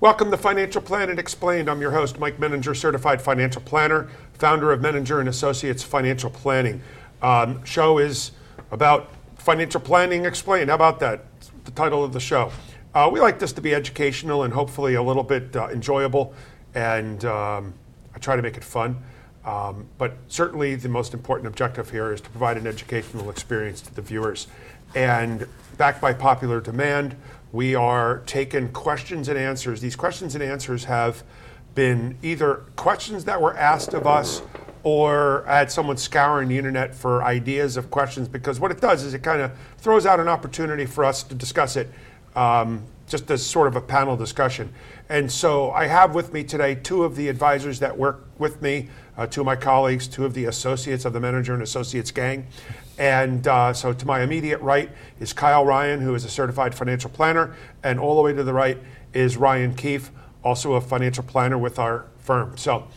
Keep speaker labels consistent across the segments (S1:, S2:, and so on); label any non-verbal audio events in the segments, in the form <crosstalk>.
S1: Welcome to Financial Planning Explained. I'm your host, Mike Menninger, certified financial planner, founder of Menninger and Associates Financial Planning. Um, show is about financial planning explained. How about that? The title of the show. Uh, we like this to be educational and hopefully a little bit uh, enjoyable, and um, I try to make it fun. Um, but certainly, the most important objective here is to provide an educational experience to the viewers. And backed by popular demand, we are taking questions and answers. These questions and answers have been either questions that were asked of us or I had someone scouring the internet for ideas of questions because what it does is it kind of throws out an opportunity for us to discuss it um, just as sort of a panel discussion. And so I have with me today two of the advisors that work with me, uh, two of my colleagues, two of the associates of the Menninger and Associates gang. And uh, so to my immediate right is Kyle Ryan, who is a certified financial planner, and all the way to the right is Ryan Keefe, also a financial planner with our firm. So,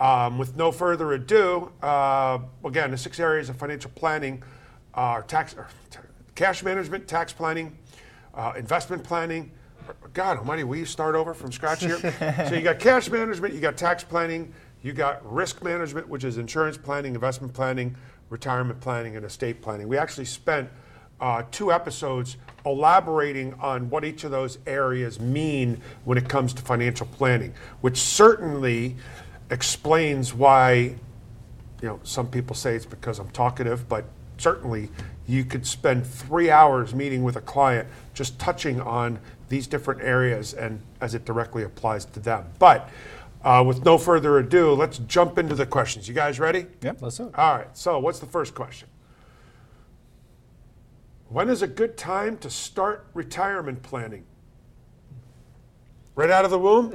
S1: um, with no further ado, uh, again, the six areas of financial planning are tax, cash management, tax planning, uh, investment planning. God Almighty, we start over from scratch here. <laughs> so you got cash management, you got tax planning, you got risk management, which is insurance planning, investment planning, retirement planning, and estate planning. We actually spent uh, two episodes elaborating on what each of those areas mean when it comes to financial planning, which certainly explains why, you know, some people say it's because I'm talkative, but certainly you could spend three hours meeting with a client just touching on these different areas and as it directly applies to them. But uh, with no further ado, let's jump into the questions. You guys ready?
S2: Yep, let's do
S1: it. All right. So, what's the first question? When is a good time to start retirement planning? Right out of the womb? <laughs>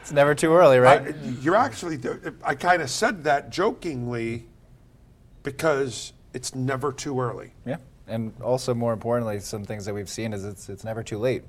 S2: it's never too early, right?
S1: I, you're actually, I kind of said that jokingly because it's never too early.
S2: Yeah. And also, more importantly, some things that we've seen is it's, it's never too late.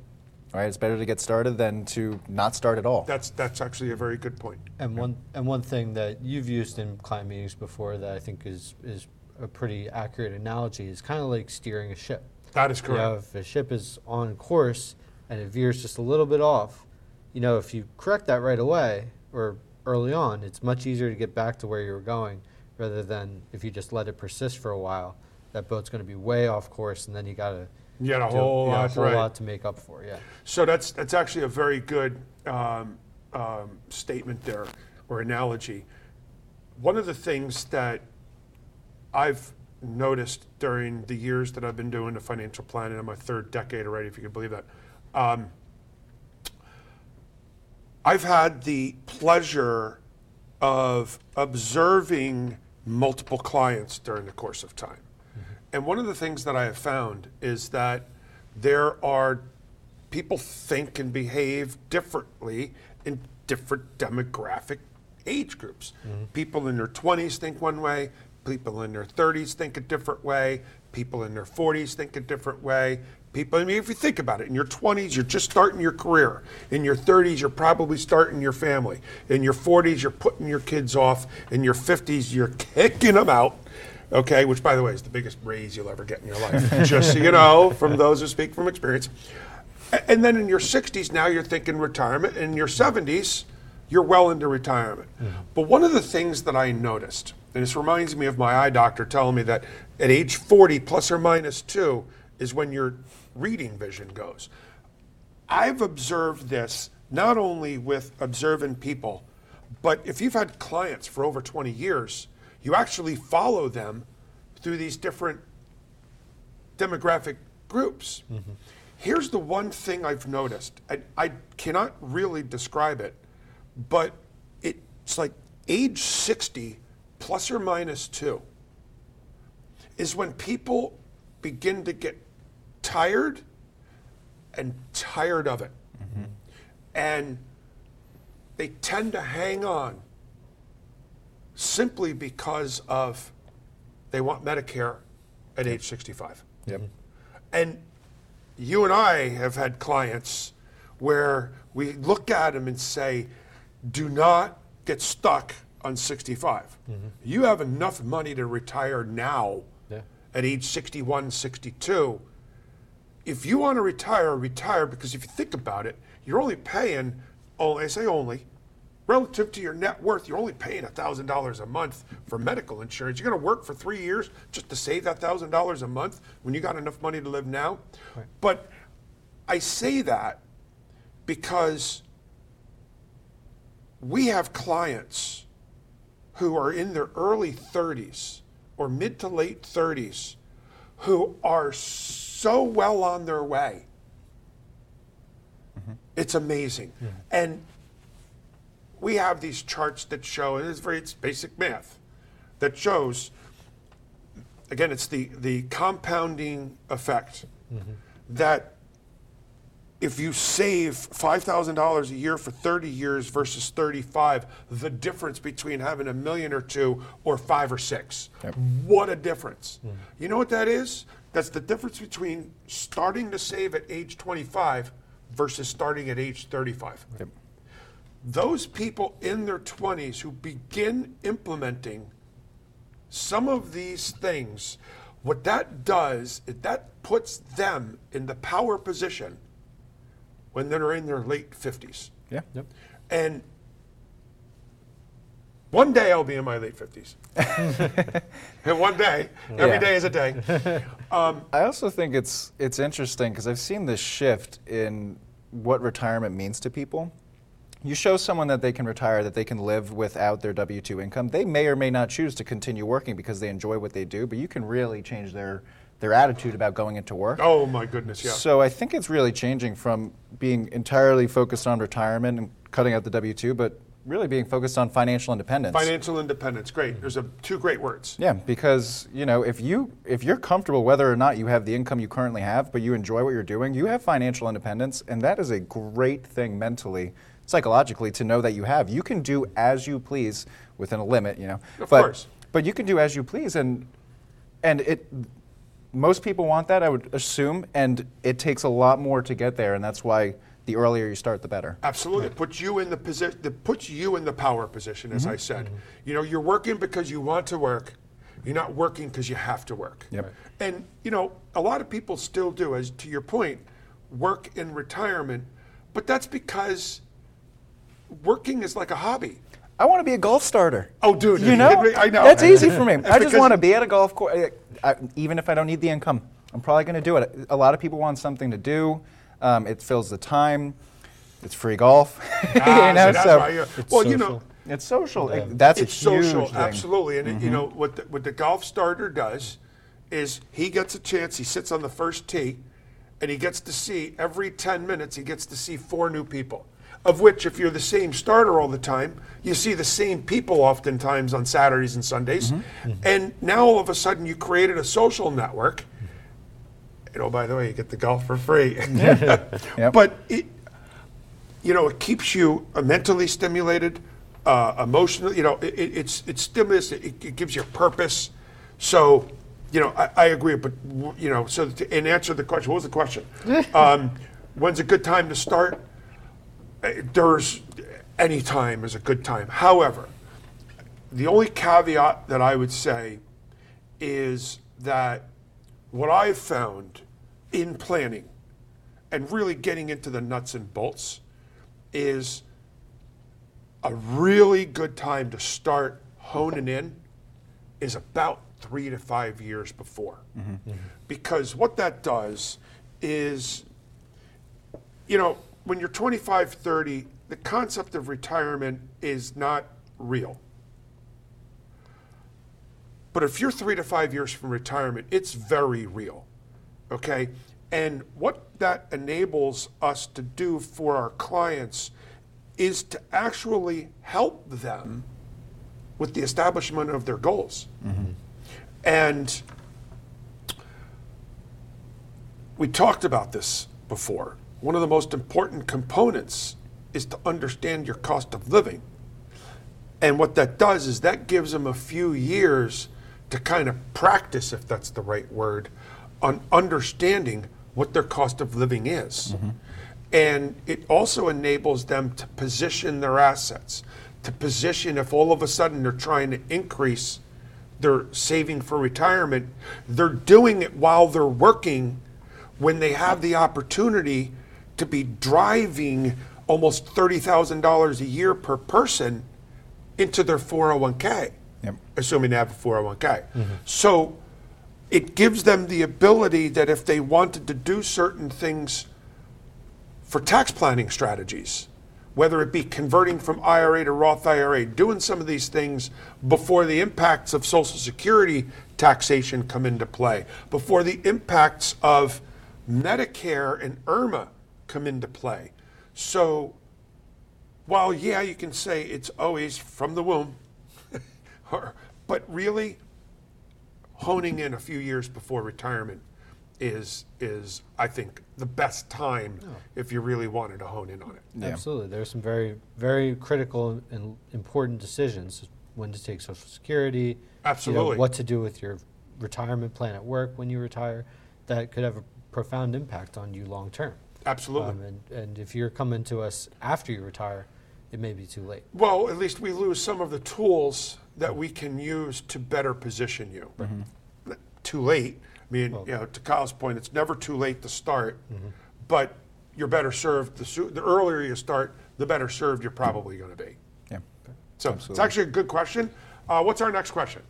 S2: Right, it's better to get started than to not start at all.
S1: That's that's actually a very good point.
S3: And one and one thing that you've used in client meetings before that I think is is a pretty accurate analogy is kind of like steering a ship.
S1: That is correct.
S3: You know, if a ship is on course and it veers just a little bit off, you know, if you correct that right away or early on, it's much easier to get back to where you were going rather than if you just let it persist for a while. That boat's going to be way off course, and then you got to
S1: you got a whole,
S3: yeah,
S1: lot,
S3: a whole
S1: right.
S3: lot to make up for. Yeah.
S1: So that's that's actually a very good um, um, statement there or analogy. One of the things that I've noticed during the years that I've been doing the financial planning, in my third decade already, if you can believe that. Um, I've had the pleasure of observing multiple clients during the course of time. And one of the things that I have found is that there are people think and behave differently in different demographic age groups. Mm-hmm. People in their 20s think one way, people in their 30s think a different way, people in their 40s think a different way. People, I mean, if you think about it, in your 20s, you're just starting your career. In your 30s, you're probably starting your family. In your 40s, you're putting your kids off. In your 50s, you're kicking them out okay, which by the way is the biggest raise you'll ever get in your life, <laughs> just so you know, from those who speak from experience. And then in your 60s, now you're thinking retirement. In your 70s, you're well into retirement. Mm-hmm. But one of the things that I noticed, and this reminds me of my eye doctor telling me that at age 40, plus or minus two, is when your reading vision goes. I've observed this not only with observing people, but if you've had clients for over 20 years, you actually follow them through these different demographic groups. Mm-hmm. Here's the one thing I've noticed. I, I cannot really describe it, but it's like age 60 plus or minus two is when people begin to get tired and tired of it. Mm-hmm. And they tend to hang on simply because of they want Medicare at age 65.
S2: Yep.
S1: And you and I have had clients where we look at them and say, do not get stuck on 65. You have enough money to retire now
S3: Yeah.
S1: at age 61, 62. If you want to retire, retire because if you think about it, you're only paying, only, I say only, relative to your net worth, you're only paying $1,000 a month for medical insurance. You're going to work for three years just to save that $1,000 a month when you got enough money to live now. But I say that because we have clients who are in their early 30s or mid to late 30s who are so well on their way. Mm-hmm. It's amazing. And we have these charts that show, and it's very it's basic math, that shows, again, it's the, the compounding effect mm-hmm. that if you save $5,000 a year for 30 years versus 35, the difference between having a million or two or five or six. What a difference. You know what that is? That's the difference between starting to save at age 25 versus starting at age 35. Those people in their 20s who begin implementing some of these things, what that does is that puts them in the power position when they're in their late 50s.
S2: Yeah.
S3: Yep.
S1: And one day I'll be in my late 50s. <laughs> and one day, every
S2: Yeah.
S1: day is a day. <laughs>
S2: Um, I also think it's it's interesting because I've seen this shift in what retirement means to people. You show someone that they can retire, that they can live without their W two income. They may or may not choose to continue working because they enjoy what they do, but you can really change their their attitude about going into work.
S1: Oh my goodness, yeah.
S2: So I think it's really changing from being entirely focused on retirement and cutting out the W two, but really being focused on financial independence.
S1: Financial independence, great. There's a, two great words.
S2: Yeah, because you know if you if you're comfortable whether or not you have the income you currently have, but you enjoy what you're doing, you have financial independence, and that is a great thing mentally, psychologically to know that you have. You can do as you please within a limit, you know.
S1: Of
S2: but,
S1: course.
S2: But you can do as you please, and and it. Most people want that, I would assume, and it takes a lot more to get there, and that's why the earlier you start, the better.
S1: Absolutely. It puts you in the position that puts you in the power position, as mm-hmm. I said. Mm-hmm. You know, you're working because you want to work. You're not working because you have to work.
S2: Yep. Right.
S1: And you know, a lot of people still do, as to your point, work in retirement, but that's because working is like a hobby.
S2: I want to be a golf starter.
S1: Oh, dude,
S2: you know, <laughs>
S1: I know.
S2: that's easy for me. <laughs> I just want to be at a golf course, I, even if I don't need the income. I'm probably going to do it. A lot of people want something to do. Um, it fills the time. It's free golf. <laughs> you
S1: Ah,
S2: know,
S1: that's
S2: so
S1: why you-
S3: It's
S1: well, you know,
S3: social.
S2: it's social. That's
S1: it's
S2: a huge
S1: social,
S2: thing. Mm-hmm.
S1: absolutely. And it- you know what the, what the golf starter does is he gets a chance. He sits on the first tee, and he gets to see every ten minutes. He gets to see four new people. Of which, if you're the same starter all the time, you see the same people oftentimes on Saturdays and Sundays.
S2: Mm-hmm.
S1: And now all of a sudden, you created a social network. And oh, by the way, you get the golf for free. <laughs> <laughs>
S2: Yep.
S1: But it, you know, it keeps you uh, mentally stimulated, uh, emotionally. You know, it, it, it's it's stimulus. It, it gives you a purpose. So, you know, I, I agree. But you know, so to, in answer to the question, what was the question? <laughs> um, when's a good time to start? There's any time is a good time. However, the only caveat that I would say is that what I've found in planning and really getting into the nuts and bolts is a really good time to start honing in is about three to five years before. Mm-hmm. Mm-hmm. Because what that does is, you know, when you're 25, 30, the concept of retirement is not real. But if you're three to five years from retirement, it's very real. Okay? And what that enables us to do for our clients is to actually help them with the establishment of their goals. Mm-hmm. And we talked about this before. One of the most important components is to understand your cost of living. And what that does is that gives them a few years to kind of practice, if that's the right word, on understanding what their cost of living is. Mm-hmm. And it also enables them to position their assets, to position if all of a sudden they're trying to increase their saving for retirement, they're doing it while they're working when they have the opportunity to be driving almost $30,000 a year per person into their 401k,
S2: Yep.
S1: assuming they have a 401k. Mm-hmm. So it gives them the ability that if they wanted to do certain things for tax planning strategies, whether it be converting from IRA to Roth IRA, doing some of these things before the impacts of Social Security taxation come into play, before the impacts of Medicare and IRMAA come into play. So while, yeah, you can say it's always from the womb, <laughs> or- but really, honing in a few years before retirement is is I think the best time oh. if you really wanted to hone in on it.
S2: Yeah.
S3: Absolutely. There are some very, very critical and important decisions when to take Social Security, you know,
S1: Absolutely.
S3: what to do with your retirement plan at work when you retire, that could have a profound impact on you long term.
S1: Absolutely.
S3: Um, and, and if you're coming to us after you retire, it may be too late.
S1: well, at least we lose some of the tools that we can use to better position you. Too late. I mean,
S3: Well-
S1: you know, to Kyle's point, it's never too late to start, but you're better served. The, soo- the earlier you start, the better served you're probably going to be.
S2: Yeah.
S1: So it's actually a good question. Uh, what's our next question?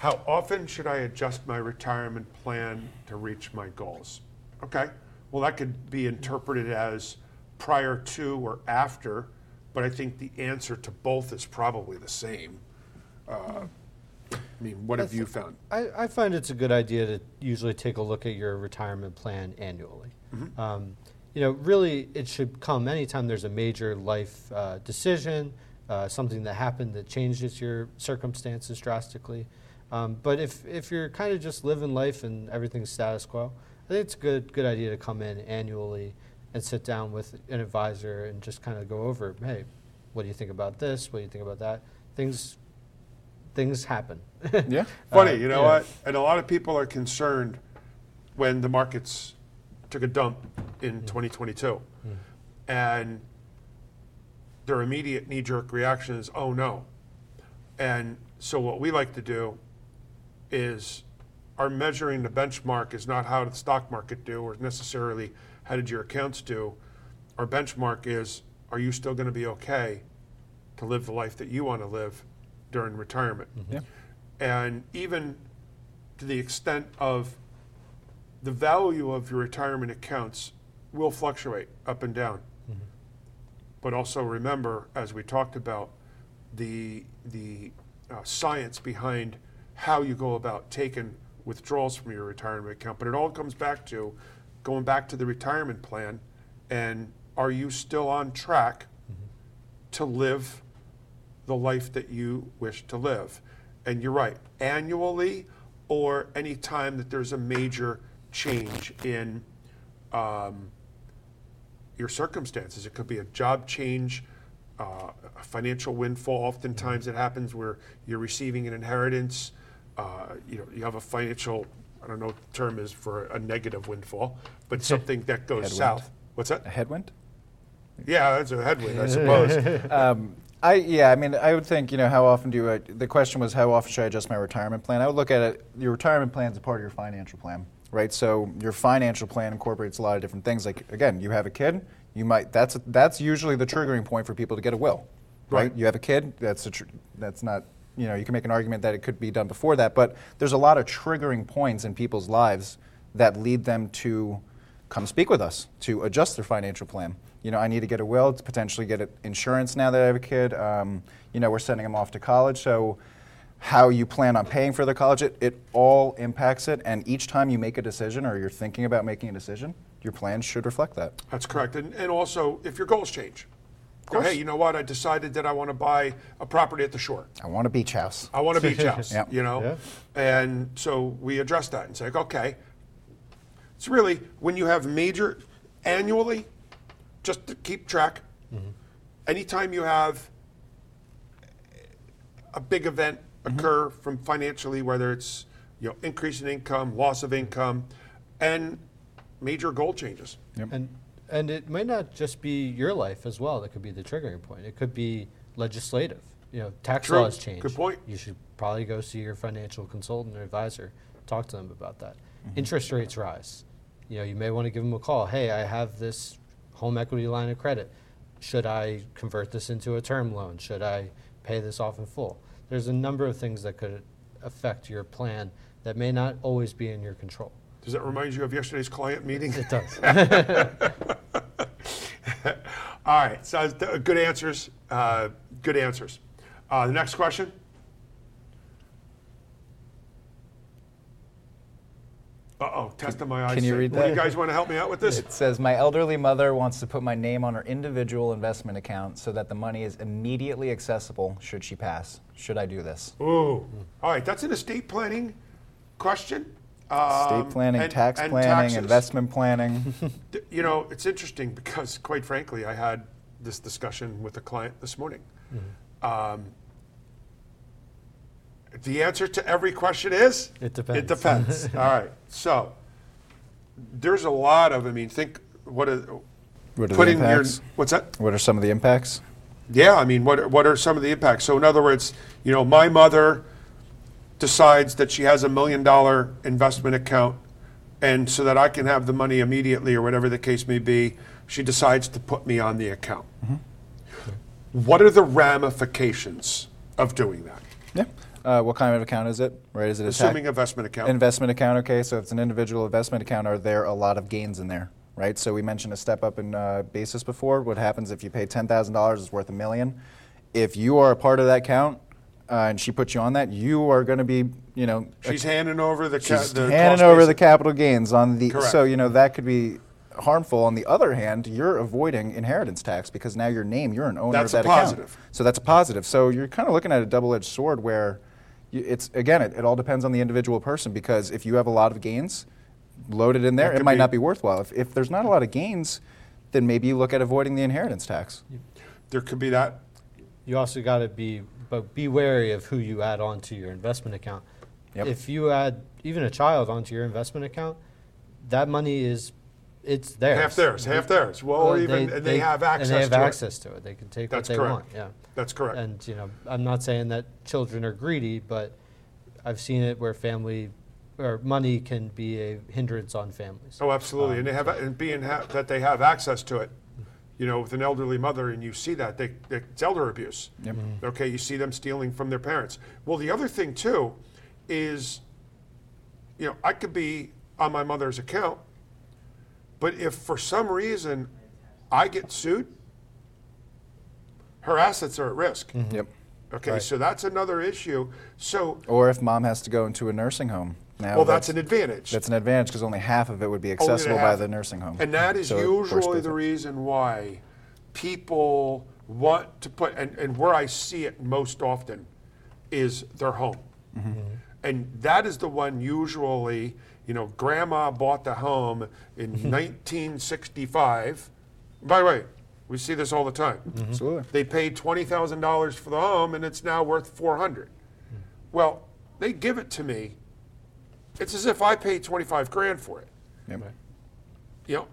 S1: How often should I adjust my retirement plan to reach my goals? Okay, well, that could be interpreted as prior to or after, but I think the answer to both is probably the same. Uh, I mean, what have you found?
S3: I, I find it's a good idea to usually take a look at your retirement plan annually. Um, you know, really, it should come anytime there's a major life uh, decision, uh, something that happened that changes your circumstances drastically. Um, but if, if you're kind of just living life and everything's status quo, I think it's a good, good idea to come in annually and sit down with an advisor and just kind of go over, hey, what do you think about this? What do you think about that? Things, things happen. <laughs>
S2: Yeah.
S1: Funny,
S3: Uh,
S1: you know
S3: yeah.
S1: what? And a lot of people are concerned when the markets took a dump in 2022. And their immediate knee jerk reaction is, oh no. And so, what we like to do is our measuring the benchmark is not how did the stock market do or necessarily how did your accounts do. Our benchmark is, are you still going to be okay to live the life that you want to live during retirement?
S2: Yeah.
S1: and even to the extent of the value of your retirement accounts will fluctuate up and down. But also remember, as we talked about, the the uh, science behind how you go about taking withdrawals from your retirement account. But it all comes back to going back to the retirement plan, and are you still on track to live the life that you wish to live. And you're right, annually or any time that there's a major change in um, your circumstances. It could be a job change, uh, a financial windfall. Oftentimes it happens where you're receiving an inheritance. Uh, you know, you have a financial, I don't know what the term is for a negative windfall, but something that goes
S2: Headwind.
S1: south. What's that?
S2: A headwind?
S1: Yeah, that's a headwind, I <laughs> suppose.
S2: Um, I yeah, I mean, I would think you know how often do I? The question was how often should I adjust my retirement plan? I would look at it. Your retirement plan is a part of your financial plan, right? So your financial plan incorporates a lot of different things. Like again, you have a kid, you might that's that's usually the triggering point for people to get a will, right?
S1: Right.
S2: You have a kid, that's a tr- that's not you know you can make an argument that it could be done before that, but there's a lot of triggering points in people's lives that lead them to come speak with us to adjust their financial plan. You know, I need to get a will to potentially get insurance now that I have a kid. Um, you know, we're sending them off to college, so how you plan on paying for the college, it, it all impacts it. And each time you make a decision or you're thinking about making a decision, your plan should reflect that.
S1: That's correct. And, and also, if your goals change, go, hey, you know what? I decided that I want to buy a property at the shore.
S2: I want a beach house.
S1: I want a beach <laughs> house,
S2: Yeah.
S1: you know?
S3: Yeah.
S1: And so we address that and say, okay, it's really when you have major, annually, just to keep track, mm-hmm. anytime you have a big event mm-hmm. occur from financially, whether it's you know, increase in income, loss of income, and major goal changes.
S3: And and it might not just be your life as well that could be the triggering point. It could be legislative. You know, tax
S1: True.
S3: laws change.
S1: Good point.
S3: You should probably go see your financial consultant or advisor. Talk to them about that. Mm-hmm. Interest rates rise. You know, you may want to give them a call. Hey, I have this home equity line of credit. Should I convert this into a term loan? Should I pay this off in full? There's a number of things that could affect your plan that may not always be in your control.
S1: Does that remind you of yesterday's client meeting?
S3: It does. <laughs>
S1: All right, so uh, good answers. Uh, good answers. Uh, the next question. Uh oh, testing my eyes.
S2: can you read
S1: What do you guys want to help me out with this?
S2: It says, My elderly mother wants to put my name on her individual investment account so that the money is immediately accessible should she pass. Should I do this?
S1: Ooh. All right, that's an estate planning question. Um,
S2: Estate planning,
S1: and-
S2: tax
S1: and
S2: planning,
S1: taxes.
S2: investment planning. <laughs>
S1: You know, it's interesting because, quite frankly, I had this discussion with a client this morning. Um, the answer to every question is
S3: It depends.
S1: It depends. <laughs> All right. So there's a lot of. I mean, think what is
S2: What are the
S1: putting your what's that?
S2: What are some of the impacts?
S1: Yeah, I mean, what what are some of the impacts? So, in other words, you know, my mother decides that she has a million dollar investment account, and so that I can have the money immediately or whatever the case may be, she decides to put me on the account. What are the ramifications of doing that?
S2: Yeah. Uh, what kind of account is it? Right? Is it a
S1: Assuming investment account.
S2: investment account? Okay, so if it's an individual investment account, are there a lot of gains in there? Right. So we mentioned a step up in uh, basis before. What happens if you pay ten thousand dollars It's worth a million? If you are a part of that account uh, and she puts you on that, you are going to be, you know,
S1: She's handing over the, ca-
S2: She's
S1: the
S2: handing over
S1: basis.
S2: the capital gains on the.
S1: Correct.
S2: So you know that could be harmful. On the other hand, you're avoiding inheritance tax because now your name, you're an owner
S1: That's
S2: of
S1: a
S2: that account.
S1: positive.
S2: So that's a positive. So you're kind of looking at a double-edged sword where you, it's again, it, it all depends on the individual person because if you have a lot of gains loaded in there,
S1: That
S2: it might
S1: be-
S2: not be worthwhile. If, if there's not a lot of gains, then maybe you look at avoiding the inheritance tax.
S1: There could be that.
S3: You also got to be, but be wary of who you add onto your investment account.
S2: Yep.
S3: If you add even a child onto your investment account, that money is, it's theirs.
S1: Half theirs, half theirs. Well, or even and they, have access
S3: and they have
S1: to
S3: access to it. They can take
S1: That's
S3: what they
S1: correct.
S3: want. Yeah.
S1: it. That's correct.
S3: And you know, I'm not saying that children are greedy, but I've seen it where family or money can be a hindrance on families.
S1: Oh, absolutely, and they um, have and being ha- that they have access to it. Mm-hmm. You know, with an elderly mother, and you see that they, they it's elder abuse.
S2: Yep. Mm-hmm.
S1: Okay, you see them stealing from their parents. Well, the other thing too is, you know, I could be on my mother's account, but if for some reason I get sued, her assets are at risk. Mm-hmm.
S2: Yep.
S1: Okay,
S3: Right.
S1: so that's another issue. So,
S2: Or if mom has to go into a nursing home. Now
S1: well, that's an advantage.
S2: That's an advantage because only half of it would be accessible by the nursing home.
S1: And that is
S2: So
S1: usually the reason why people want to put, and, and where I see it most often is their home.
S2: Mm-hmm.
S1: And that is the one usually, you know, grandma bought the home in
S2: Mm-hmm.
S1: 1965. By the way, we see this all the time.
S2: Absolutely.
S1: They paid $20,000 for the home and it's now worth 400. Well, they give it to me. It's as if I paid 25 grand for it.
S2: Yep.
S1: You know,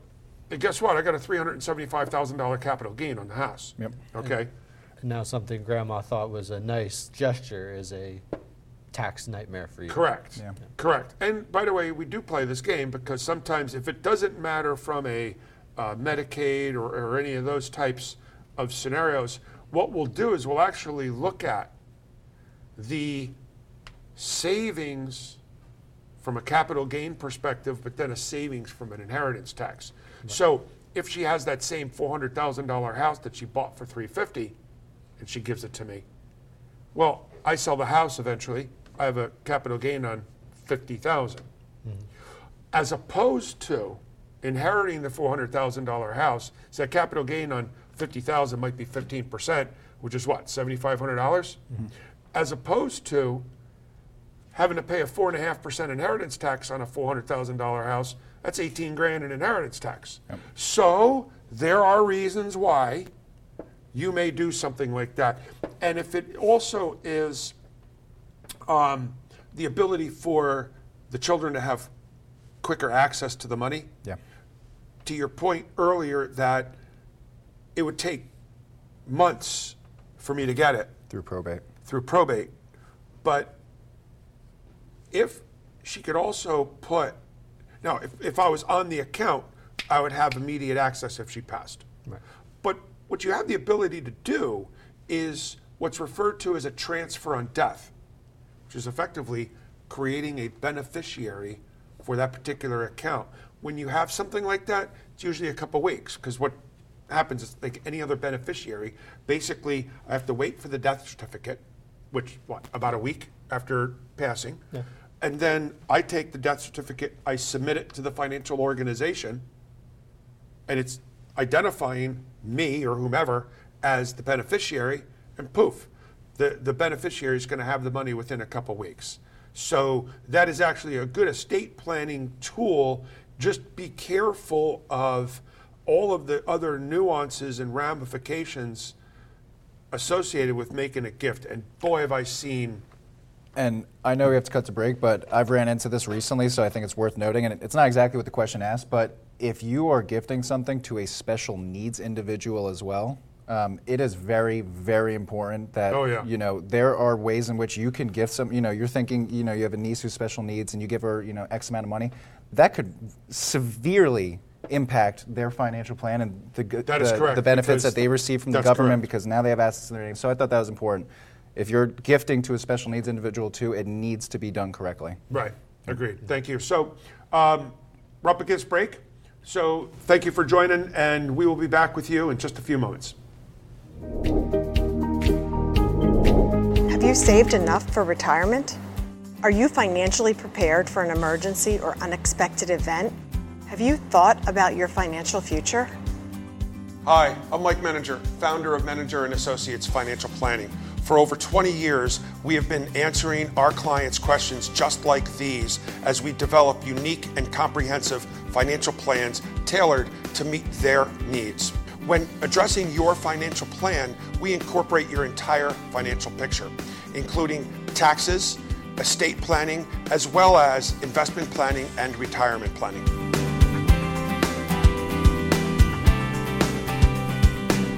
S1: and guess what? I got a three hundred and seventy-five thousand dollar capital gain on the house.
S2: Yep.
S1: Okay.
S3: And now something grandma thought was a nice gesture is a tax nightmare for you.
S1: Correct.
S2: Yeah.
S1: Correct. And by the way, we do play this game because sometimes if it doesn't matter from a uh, Medicaid or, or any of those types of scenarios, what we'll do is we'll actually look at the savings from a capital gain perspective, but then a savings from an inheritance tax. So if she has that same four hundred thousand dollar house that she bought for three fifty, and she gives it to me, well, I sell the house eventually. I have a capital gain on fifty hmm. As opposed to inheriting the four hundred thousand dollar house, so that capital gain on fifty thousand might be fifteen percent, which is what seventy five hundred dollars, mm-hmm. as opposed to having to pay a four and a half percent inheritance tax on a four hundred thousand dollar house. That's eighteen grand in inheritance tax. So there are reasons why you may do something like that. And if it also is um, the ability for the children to have quicker access to the money.
S2: Yeah.
S1: To your point earlier, that it would take months for me to get it
S2: Through probate.
S1: through probate. But if she could also put, now, if, if I was on the account, I would have immediate access if she passed.
S3: Right.
S1: But what you have the ability to do is what's referred to as a transfer on death, which is effectively creating a beneficiary for that particular account. When you have something like that, it's usually a couple weeks because what happens is like any other beneficiary, basically I have to wait for the death certificate, which what about a week after passing,
S3: Yeah.
S1: And then I take the death certificate, I submit it to the financial organization, and it's identifying me or whomever as the beneficiary, and poof, the, the beneficiary is going to have the money within a couple weeks. So that is actually a good estate planning tool. Just be careful of all of the other nuances and ramifications associated with making a gift. And boy, have I seen
S2: And I know we have to cut to break, but I've ran into this recently, so I think it's worth noting. And it's not exactly what the question asked, but if you are gifting something to a special needs individual as well, um, it is very, very important that
S1: Oh, yeah.
S2: you know there are ways in which you can gift some. You know, you're thinking, you know, you have a niece who's special needs, and you give her, you know, X amount of money. That could severely impact their financial plan and the good-
S1: That is
S2: the, the benefits that they receive from the government
S1: correct.
S2: because now they have assets in their name. So I thought that was important. If you're gifting to a special needs individual too, it needs to be done correctly.
S1: Right. Agreed. Thank you. So, um, we're up against break. So, thank you for joining, and we will be back with you in just a few moments.
S4: Have you saved enough for retirement? Are you financially prepared for an emergency or unexpected event? Have you thought about your financial future?
S1: Hi, I'm Mike Menninger, founder of Menninger and Associates Financial Planning. For over 20 years, we have been answering our clients' questions just like these as we develop unique and comprehensive financial plans tailored to meet their needs. When addressing your financial plan, we incorporate your entire financial picture, including taxes, estate planning, as well as investment planning and retirement planning.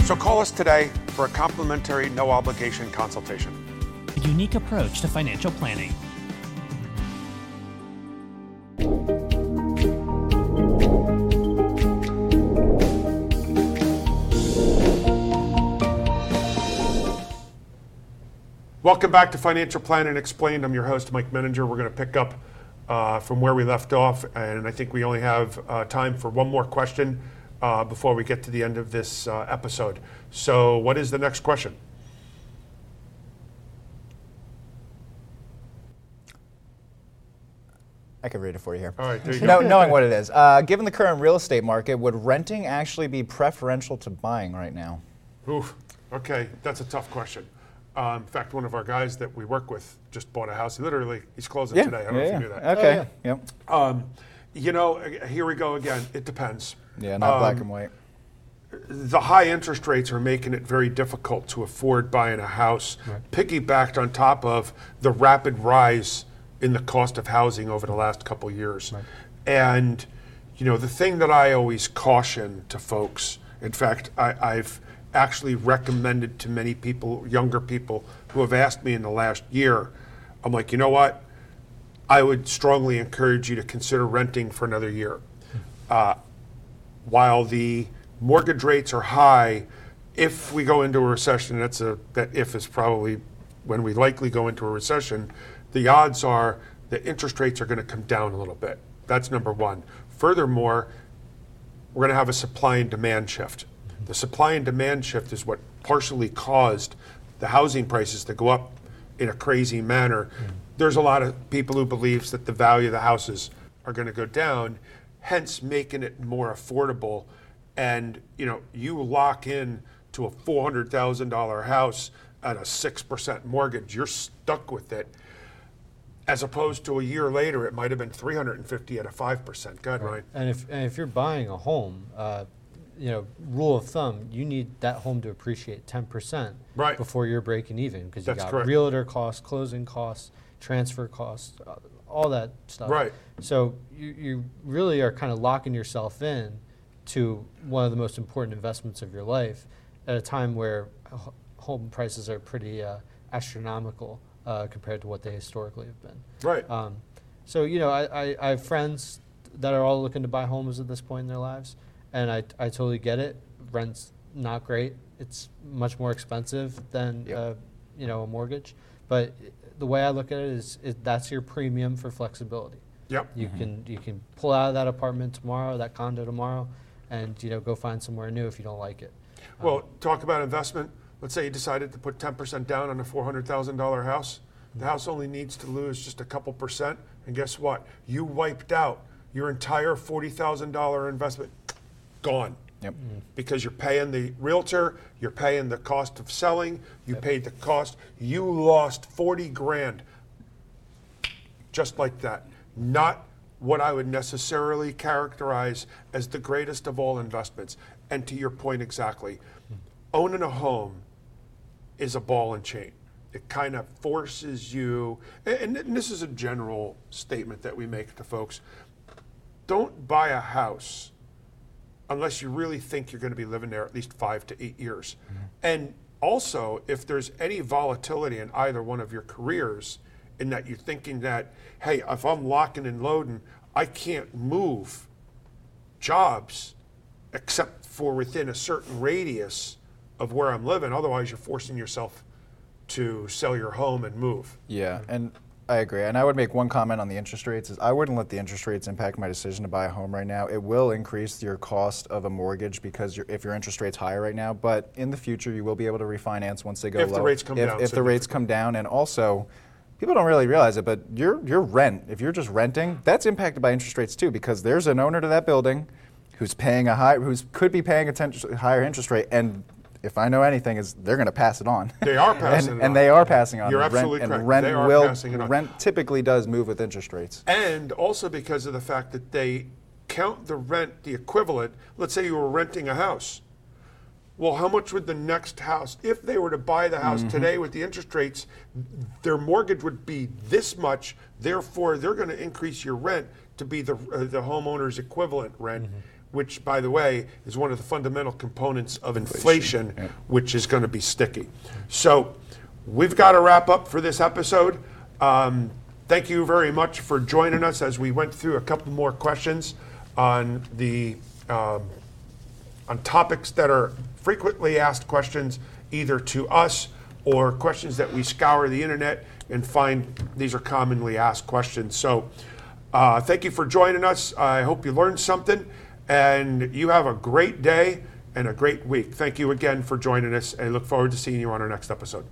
S1: So call us today for a complimentary, no obligation consultation.
S5: A unique approach to financial planning.
S1: Welcome back to Financial Planning Explained. I'm your host, Mike Menninger. We're going to pick up uh, from where we left off, and I think we only have uh, time for one more question uh, before we get to the end of this uh, episode. So, what is the next question?
S2: I could read it for you here.
S1: All right, there you go.
S2: No, knowing what it is. Uh, given the current real estate market, would renting actually be preferential to buying right now?
S1: Oof. Okay, that's a tough question. Um, in fact, one of our guys that we work with just bought a house. He literally, he's closing today. I don't know if you knew that.
S2: Okay.
S3: Oh,
S2: Yep.
S1: Um, you know, uh, here we go again. It depends.
S2: Yeah, not black
S1: Um,
S2: and white.
S1: the high interest rates are making it very difficult to afford buying a house, piggybacked on top of the rapid rise in the cost of housing over the last couple years. And, you know, the thing that I always caution to folks, in fact, I, I've actually recommended to many people, younger people, who have asked me in the last year, I'm like, you know what? I would strongly encourage you to consider renting for another year. Uh, while the mortgage rates are high, if we go into a recession, that's a that if is probably when we likely go into a recession, the odds are that interest rates are going to come down a little bit. That's number one. Furthermore, we're going to have a supply and demand shift. The supply and demand shift is what partially caused the housing prices to go up in a crazy manner. Hmm. There's a lot of people who believes that the value of the houses are going to go down, hence making it more affordable. And you know, you lock in to a four hundred thousand dollar house at a six percent mortgage, you're stuck with it. As opposed to a year later, it might have been three hundred and fifty at a five percent. Go ahead, Ryan.
S3: And if, and if you're buying a home, uh, you know, rule of thumb, you need that home to appreciate 10%
S1: Right.
S3: before you're breaking even because you
S1: That's
S3: got
S1: correct.
S3: realtor costs, closing costs, transfer costs, uh, all that stuff.
S1: Right.
S3: So you, you really are kind of locking yourself in to one of the most important investments of your life at a time where h- home prices are pretty uh, astronomical uh, compared to what they historically have been.
S1: Right.
S3: Um, so you know, I, I, I have friends that are all looking to buy homes at this point in their lives, and I, I totally get it. Rent's not great; it's much more expensive than
S2: Yep.
S3: uh, you know a mortgage. But the way I look at it is, is that's your premium for flexibility.
S1: Yep.
S3: You mm-hmm. can you can pull out of that apartment tomorrow, that condo tomorrow, and you know go find somewhere new if you don't like it.
S1: Well, um, talk about investment. Let's say you decided to put 10% down on a $400,000 house. The mm-hmm. house only needs to lose just a couple percent. And guess what? You wiped out your entire $40,000 investment. Gone.
S2: Yep.
S1: Because you're paying the realtor, you're paying the cost of selling, you paid the cost. You lost 40 grand just like that. Not what I would necessarily characterize as the greatest of all investments. And to your point exactly, owning a home is a ball and chain. It kind of forces you, and, and this is a general statement that we make to folks don't buy a house unless you really think you're going to be living there at least five to eight years. Mm-hmm. And also, if there's any volatility in either one of your careers, in that you're thinking that, hey, if I'm locking and loading, I can't move jobs except for within a certain radius of where I'm living. Otherwise, you're forcing yourself to sell your home and move.
S2: Yeah, and I agree. And I would make one comment on the interest rates: is I wouldn't let the interest rates impact my decision to buy a home right now. It will increase your cost of a mortgage because your if your interest rate's higher right now, but in the future you will be able to refinance once they go
S1: If
S2: low.
S1: the rates come
S2: if,
S1: down
S2: If the rates come down, and also. People don't really realize it, but your your rent, if you're just renting, that's impacted by interest rates too, because there's an owner to that building who's paying a high, who's could be paying a ten- higher interest rate, and if I know anything, is they're going to pass it on.
S1: They are <laughs> passing
S2: and, and they are passing on.
S1: You're
S2: And
S1: absolutely
S2: rent,
S1: correct.
S2: And rent
S1: They
S2: will
S1: passing it on.
S2: rent typically does move with interest rates.
S1: And also because of the fact that they count the rent, the equivalent. Let's say you were renting a house. Well, how much would the next house, if they were to buy the house today with the interest rates, their mortgage would be this much. Therefore, they're going to increase your rent to be the uh, the homeowner's equivalent rent, which, by the way, is one of the fundamental components of inflation, which is going to be sticky. So, we've got to wrap up for this episode. Um, thank you very much for joining us as we went through a couple more questions on the um, on topics that are frequently asked questions either to us or questions that we scour the internet and find these are commonly asked questions. So, uh, thank you for joining us. I hope you learned something and you have a great day and a great week. Thank you again for joining us and look forward to seeing you on our next episode.